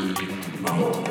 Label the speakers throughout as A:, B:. A: 음.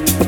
B: you